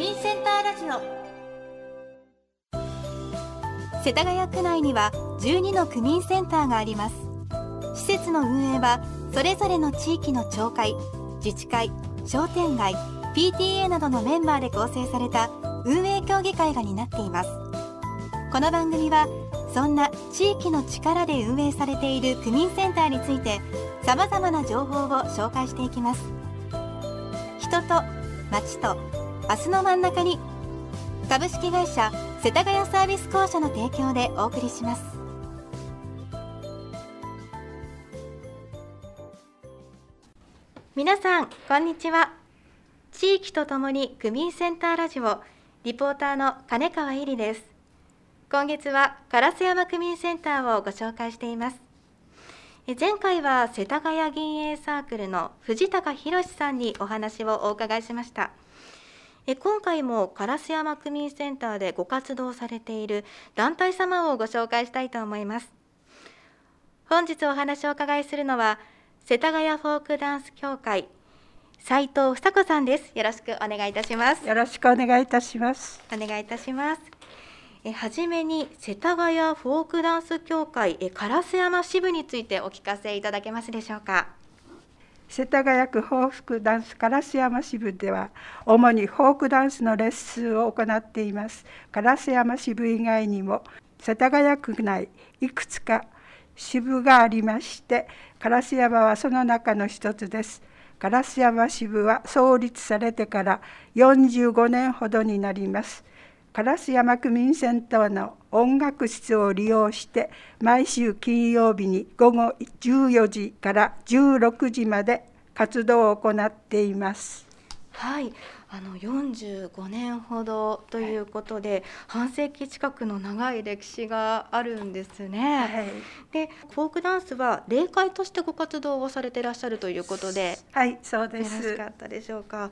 民センターラジオ。世田谷区内には12の区民センターがあります。施設の運営はそれぞれの地域の町会自治会商店街 PTA などのメンバーで構成された運営協議会が担っています。この番組はそんな地域の力で運営されている区民センターについてさまざまな情報を紹介していきます。人と町と明日の真ん中に。株式会社世田谷サービス公社の提供でお送りします。皆さんこんにちは。地域とともに区民センターラジオリポーターの金川恵里です。今月は烏山区民センターをご紹介しています。前回は世田谷銀営サークルの藤高博さんにお話をお伺いしました。今回も烏山区民センターでご活動されている団体様をご紹介したいと思います。本日お話をお伺いするのは世田谷フォークダンス協会斉藤房子さんです。よろしくお願いいたします。よろしくお願いいたします。お願いいたします。えはじめに世田谷フォークダンス協会え烏山支部についてお聞かせいただけますでしょうか世田谷区フォークダンス烏山支部では主にフォークダンスのレッスンを行っています。烏山支部以外にも世田谷区内いくつか支部がありまして烏山はその中の一つです。烏山支部は創立されてから45年ほどになります烏山区民センターの音楽室を利用して毎週金曜日に午後14時から16時まで活動を行っています。はいあの45年ほどということで、はい、半世紀近くの長い歴史があるんですね。はい、でフォークダンスは霊界としてご活動をされていらっしゃるということで、はいそうです。よろしかったでしょうか。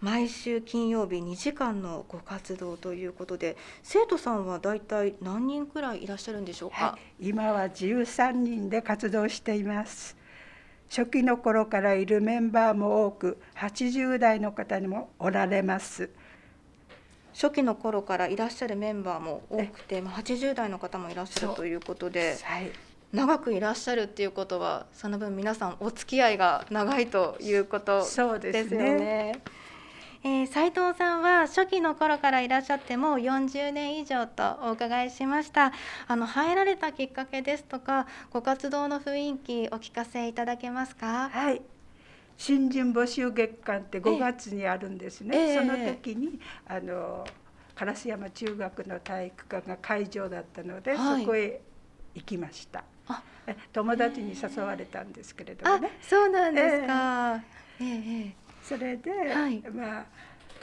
毎週金曜日2時間のご活動ということで生徒さんはだいたい何人くらいいらっしゃるんでしょうか、はい、今は13人で活動しています初期の頃からいるメンバーも多く80代の方にもおられます。初期の頃からいらっしゃるメンバーも多くて80代の方もいらっしゃるということで、はい、長くいらっしゃるっていうことはその分皆さんお付き合いが長いということですよね。えー、斉藤さんは初期の頃からいらっしゃっても40年以上とお伺いしました。あの入られたきっかけですとかご活動の雰囲気お聞かせいただけますか？はい。新人募集月間って5月にあるんですね、えー、その時にあの烏山中学の体育館が会場だったので、はい、そこへ行きました。友達に誘われたんですけれどもね。そうなんですか、えー、えーそれで、はい、まあ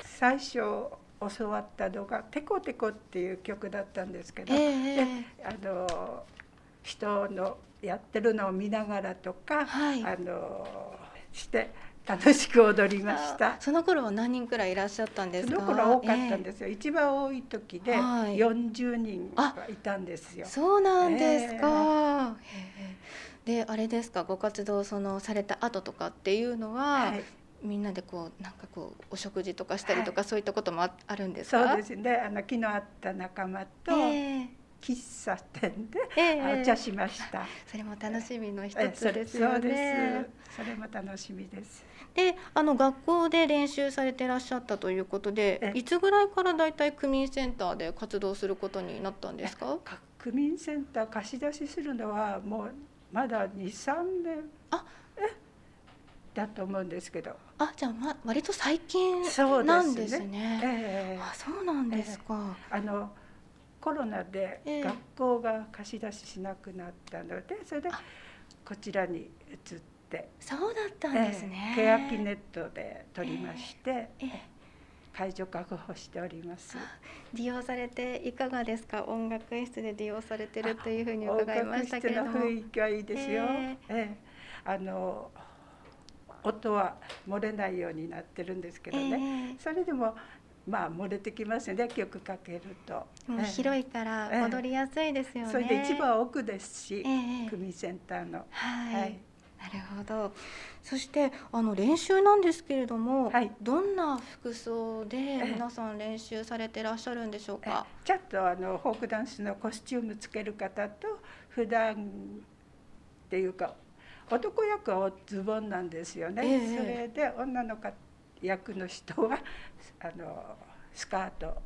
最初教わったのが「テコテコ」っていう曲だったんですけど、えー、であの人のやってるのを見ながらとか、はい、あのして楽しく踊りました。その頃は何人くらいいらっしゃったんですか？その頃多かったんですよ、えー、一番多い時で40人いたんですよ、そうなんですか、えー、であれですか？ご活動そのされた後とかっていうのは、はい、みんなでこうなんかこうお食事とかしたりとか、はい、そういったこともああるんですか？そうですね。あの昨日会った仲間と、喫茶店で、お茶しました、それも楽しみの一つですよね。それも楽しみです。であの学校で練習されてらっしゃったということでいつぐらいからだいたい区民センターで活動することになったんですか？区民センター貸し出しするのはもうまだ23年。あだと思うんですけど。あ、じゃあ、ま、割と最近なんですね。すねえー、あ、そうなんですか。えー、あのコロナで学校が貸し出ししなくなったので、それでこちらに移って。そうだったんですね。えー、欅ネットで取りまして。えー、会場確保しております利用されていかがですか？音楽室で利用されてるというふうに伺いましたけれども雰囲気はいいですよ、えー、えー、あの音は漏れないようになってるんですけどね、えー、それでもまあ漏れてきますね曲かけると。広いから踊りやすいですよね。それで一番奥ですし、えー、組センターの。はい、はいなるほど。そしてあの練習なんですけれども、はいどんな服装で皆さん練習されてらっしゃるんでしょうか？ちょっとあのフォークダンスのコスチュームつける方と普段っていうか男役はズボンなんですよね、ええ。それで女の子役の人はあのスカート。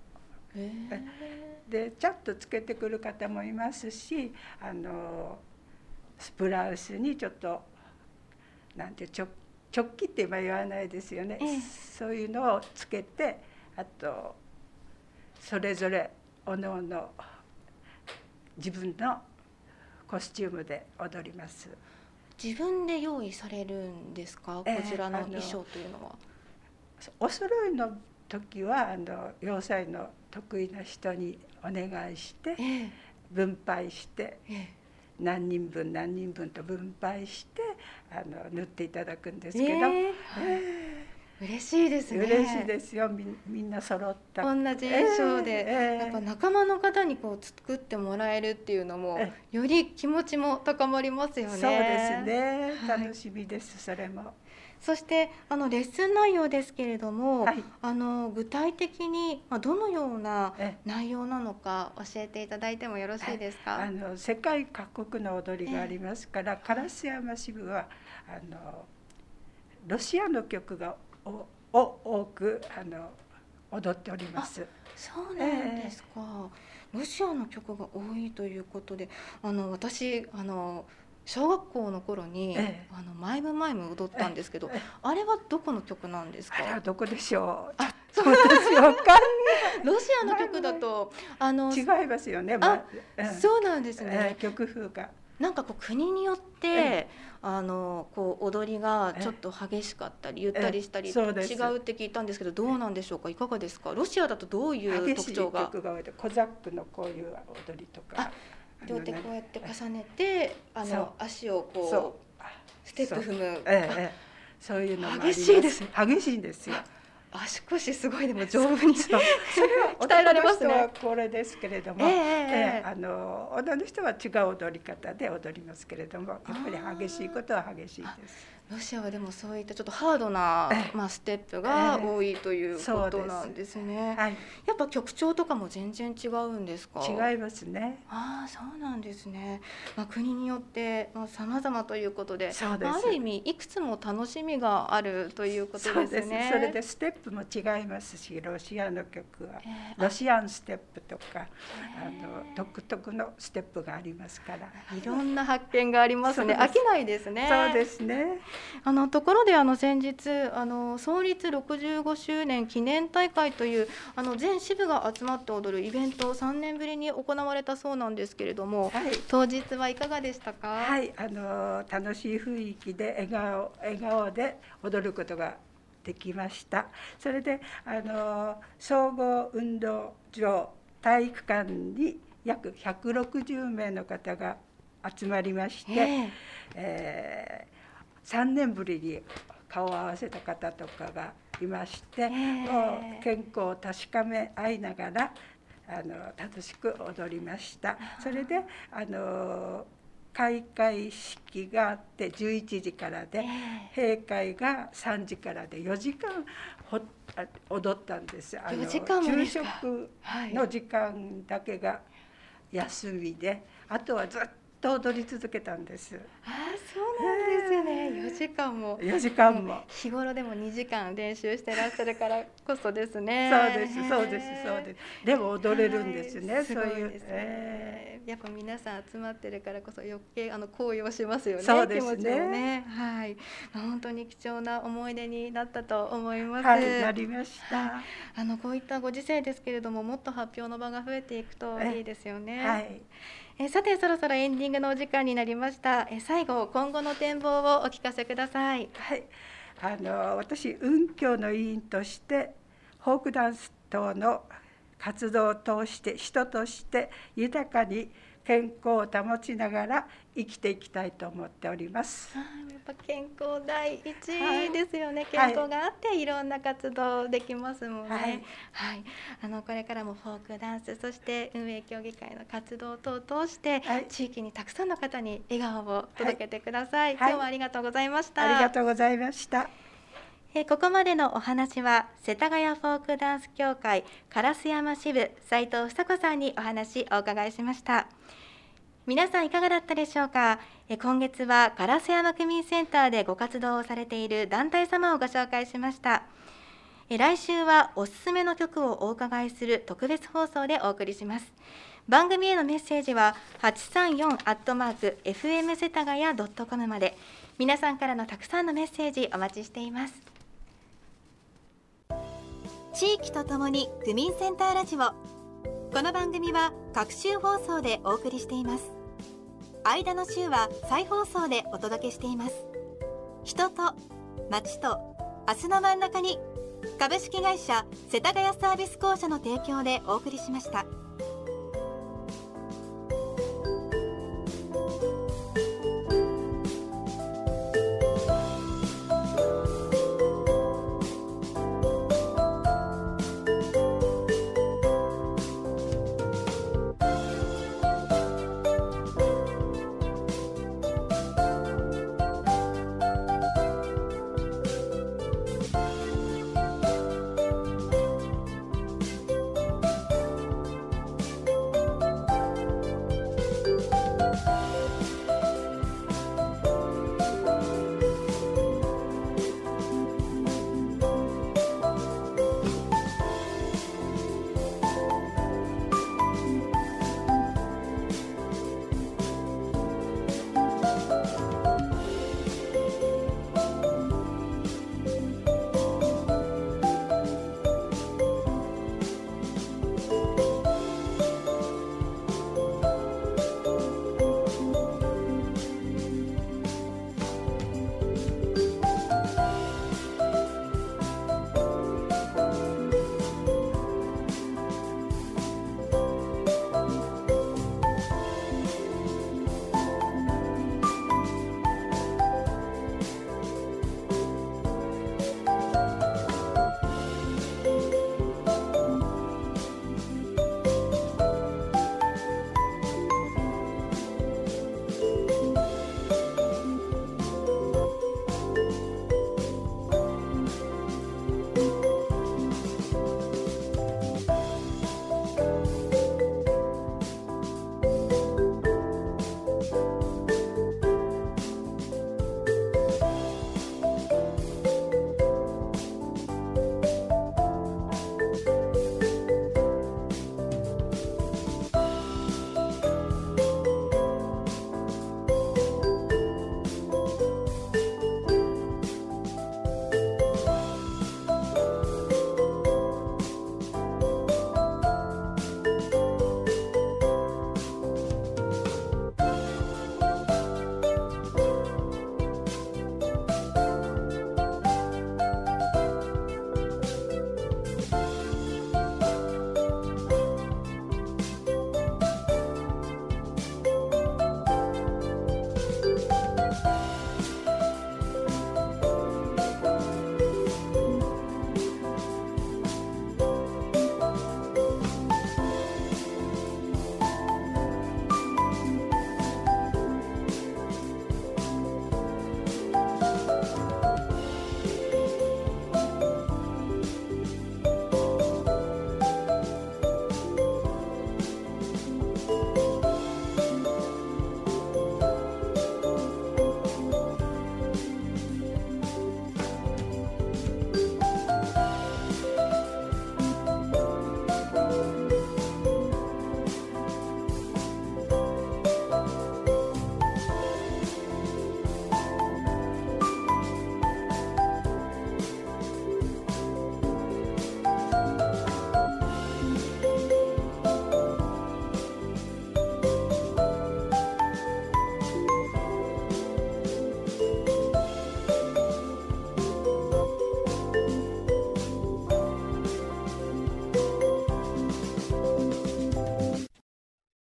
へでちゃんとつけてくる方もいますしあのスプラウスにちょっとなんてちょ直帰って今言わないですよね、ええ。そういうのをつけてあとそれぞれおのおの自分のコスチュームで踊ります。自分で用意されるんですか？こええちらの衣装というのは。お揃いの時はあの洋裁の得意な人にお願いしてええ。分配してええ。何人分何人分と分配してあの塗っていただくんですけど、ええ。はい嬉しいですね。嬉しいですよ。みんみんな揃った。同じ衣装で、ええやっぱ仲間の方にこう作ってもらえるっていうのもえより気持ちも高まりますよね。そうですね、はい。楽しみですそれも。そしてあのレッスン内容ですけれども、はい。あの具体的にまあどのようなえ内容なのか教えていただいてもよろしいですか？あの世界各国の踊りがありますから、烏山支部はあのロシアの曲がおを多くあの踊っております。そうなんですか、ロシアの曲が多いということであの私あの小学校の頃に、ええ。あのマイムマイム踊ったんですけど、ええ。あれはどこの曲なんですか？どこでしょう？あちょっと私わかロシアの曲だとあの違いますよね。まうん。そうなんですえねー、曲風が。なんかこう国によって、えあのこう踊りがちょっと激しかったり、ゆったりしたり、違うって聞いたんですけどどうなんでしょうか？いかがですか？ロシアだとどういう特徴が？コザックのこういう踊りとか。あ。両手こうやって重ねてあの足をこそう。うステップ踏む。ええええ、そういうの激しいですね。激しいんですよ。足腰すごいでも丈夫に。鍛えられますね。これですけれども、ええええええ。あの女の人は違う踊り方で踊りますけれどもやっぱり激しいことは激しいです。ロシアはでもそういったちょっとハードなええまあステップがええ多いということそうですなんですね。はい、やっぱ曲調とかも全然違うんですか？違いますね。ああそうなんですね。まあ国によってまあ様々ということで、そうですまあある意味いくつも楽しみがあるということそうですね。それでステップも違いますしロシアの曲はええロシアンステップとかあえの独特のステップがありますから。いろんな発見がありますね。飽きないですね。そうですね。あのところであの先日あの創立65周年記念大会というあの全支部が集まって踊るイベントを3年ぶりに行われたそうなんですけれども、はい。当日はいかがでしたか？はい、あの楽しい雰囲気で笑顔笑顔で踊ることができました。それであの総合運動場体育館に約160名の方が集まりまして、ええー3年ぶりに顔を合わせた方とかがいまして、えもう健康を確かめ合いながらあの楽しく踊りました。それであの開会式があって11時からで、閉会が3時からで4時間ほあ踊ったんです。あ4時間もで昼食はい。の時間だけが休みで、あとはずっと踊り続けたんです。ああそうなんですね。4時間も。4時間も。日頃でも2時間練習してらっしゃるからこそですね。そうです、そうです、そうです。でも踊れるんですね、はいそういう。えやっぱ皆さん集まってるからこそ余計あの高揚しますよね。そうですねね。はい。まあ本当に貴重な思い出になったと思います。ーはい、なりました。あのこういったご時世ですけれどももっと発表の場が増えていくといいですよね。はい。えさてそろそろエンディングのお時間になりました。え最後今後の展望をお聞かせください。はい、あの私運教の委員としてフォークダンス等の活動を通して人として豊かに健康を保ちながら生きていきたいと思っております。やっぱ健康第一はいですよね、はい健康があっていろんな活動できますもんね。ははいい、あのこれからもフォークダンスそして運営協議会の活動等を通して、はい地域にたくさんの方に笑顔を届けてください。はい今日はありがとうございました。ありがとうございました。えーここまでのお話は世田谷フォークダンス協会烏山支部斉藤房子さんにお話お伺いしました皆さんいかがだったでしょうか？えー今月は烏山区民センターでご活動をされている団体様をご紹介しました。え来週はおすすめの曲をお伺いする特別放送でお送りします。番組へのメッセージは834アットマーク FM 世田谷ドットコムまで。皆さんからのたくさんのメッセージお待ちしています。地域とともに区民センターラジオ。この番組は各週放送でお送りしています。間の週は再放送でお届けしています人と街と明日の真ん中に株式会社世田谷サービス公社の提供でお送りしました。